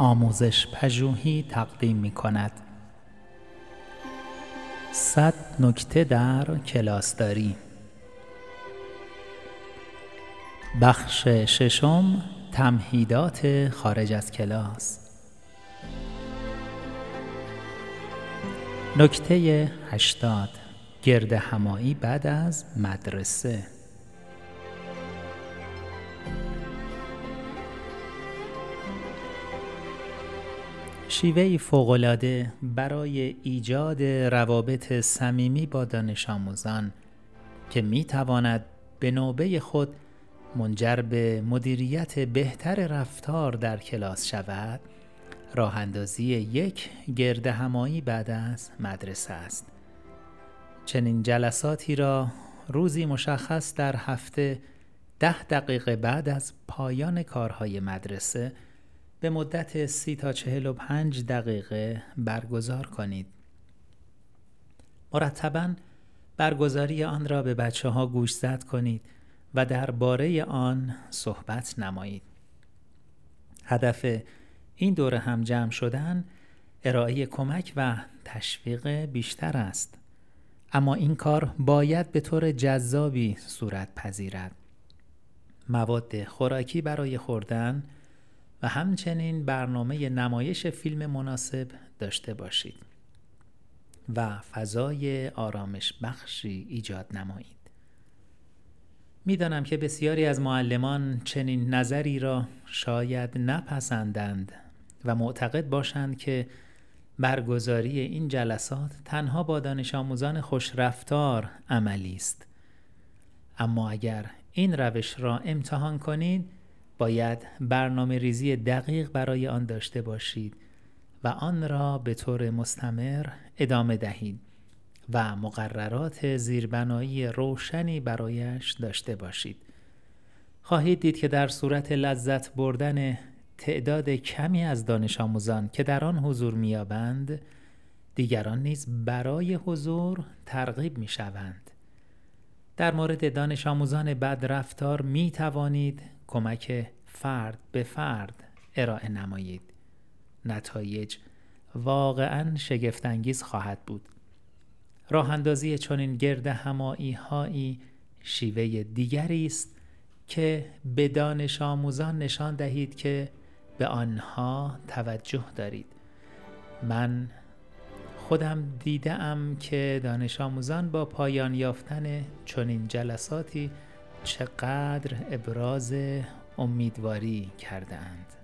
آموزش پژوهی تقدیم می کند. صد نکته در کلاسداری. بخش ششم تمهیدات خارج از کلاس. نکته هشتاد گرد همایی بعد از مدرسه. شیوهی فوقالعاده برای ایجاد روابط صمیمی با دانش آموزان که می تواند به نوبه خود منجر به مدیریت بهتر رفتار در کلاس شود راه اندازی یک گرد همایی بعد از مدرسه است. چنین جلساتی را روزی مشخص در هفته ده دقیقه بعد از پایان کارهای مدرسه به مدت سی تا چهل و پنج دقیقه برگزار کنید. مرتبا برگزاری آن را به بچه ها گوشزد کنید و درباره آن صحبت نمایید. هدف این دور هم جمع شدن ارائه کمک و تشویق بیشتر است. اما این کار باید به طور جذابی صورت پذیرد. مواد خوراکی برای خوردن و همچنین برنامه نمایش فیلم مناسب داشته باشید و فضای آرامش بخشی ایجاد نمایید. می‌دانم که بسیاری از معلمان چنین نظری را شاید نپسندند و معتقد باشند که برگزاری این جلسات تنها با دانش آموزان خوشرفتار عملی است. اما اگر این روش را امتحان کنید باید برنامه ریزی دقیق برای آن داشته باشید و آن را به طور مستمر ادامه دهید و مقررات زیربنایی روشنی برایش داشته باشید. خواهید دید که در صورت لذت بردن تعداد کمی از دانش آموزان که در آن حضور میابند دیگران نیز برای حضور ترغیب می شوند. در مورد دانش آموزان بد رفتار می توانید کمک فرد به فرد ارائه نمایید. نتایج واقعا شگفتانگیز خواهد بود. راه اندازی چنین گرد همایی هایی شیوه دیگری است که به دانش آموزان نشان دهید که به آنها توجه دارید. من خودم دیدم که دانش آموزان با پایان یافتن چنین جلساتی چقدر ابراز امیدواری کرده اند.